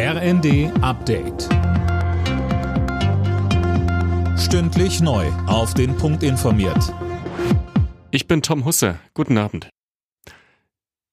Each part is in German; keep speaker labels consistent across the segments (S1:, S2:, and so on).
S1: RND Update. Stündlich neu. Auf den Punkt informiert.
S2: Ich bin Tom Husse. Guten Abend.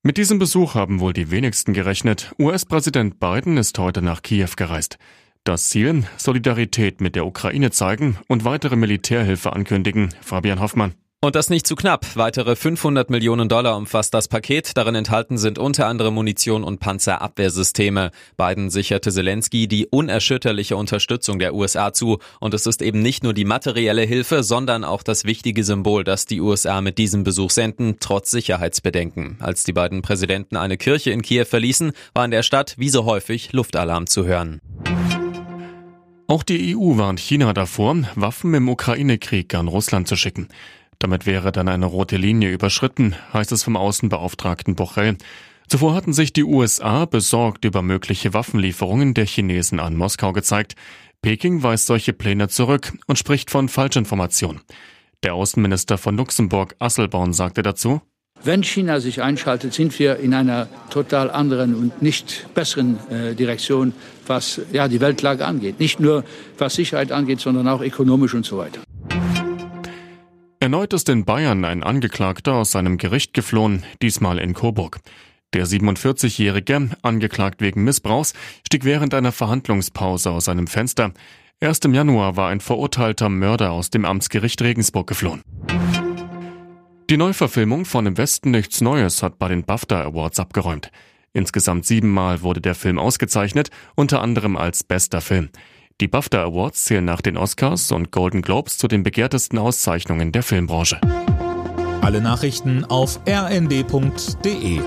S2: Mit diesem Besuch haben wohl die wenigsten gerechnet. US-Präsident Biden ist heute nach Kiew gereist. Das Ziel? Solidarität mit der Ukraine zeigen und weitere Militärhilfe ankündigen. Fabian Hoffmann.
S3: Und das nicht zu knapp. Weitere 500 Millionen Dollar umfasst das Paket. Darin enthalten sind unter anderem Munition und Panzerabwehrsysteme. Biden sicherte Zelensky die unerschütterliche Unterstützung der USA zu. Und es ist eben nicht nur die materielle Hilfe, sondern auch das wichtige Symbol, das die USA mit diesem Besuch senden, trotz Sicherheitsbedenken. Als die beiden Präsidenten eine Kirche in Kiew verließen, war in der Stadt wie so häufig Luftalarm zu hören.
S2: Auch die EU warnt China davor, Waffen im Ukraine-Krieg an Russland zu schicken. Damit wäre dann eine rote Linie überschritten, heißt es vom Außenbeauftragten Borrell. Zuvor hatten sich die USA besorgt über mögliche Waffenlieferungen der Chinesen an Moskau gezeigt. Peking weist solche Pläne zurück und spricht von Falschinformation. Der Außenminister von Luxemburg, Asselborn, sagte dazu,
S4: wenn China sich einschaltet, sind wir in einer total anderen und nicht besseren äh, Direktion, was ja, die Weltlage angeht. Nicht nur was Sicherheit angeht, sondern auch ökonomisch und so weiter.
S2: Erneut ist in Bayern ein Angeklagter aus seinem Gericht geflohen, diesmal in Coburg. Der 47-Jährige, angeklagt wegen Missbrauchs, stieg während einer Verhandlungspause aus seinem Fenster. Erst im Januar war ein verurteilter Mörder aus dem Amtsgericht Regensburg geflohen. Die Neuverfilmung von Im Westen nichts Neues hat bei den BAFTA Awards abgeräumt. Insgesamt siebenmal wurde der Film ausgezeichnet, unter anderem als bester Film. Die BAFTA Awards zählen nach den Oscars und Golden Globes zu den begehrtesten Auszeichnungen der Filmbranche.
S1: Alle Nachrichten auf rnd.de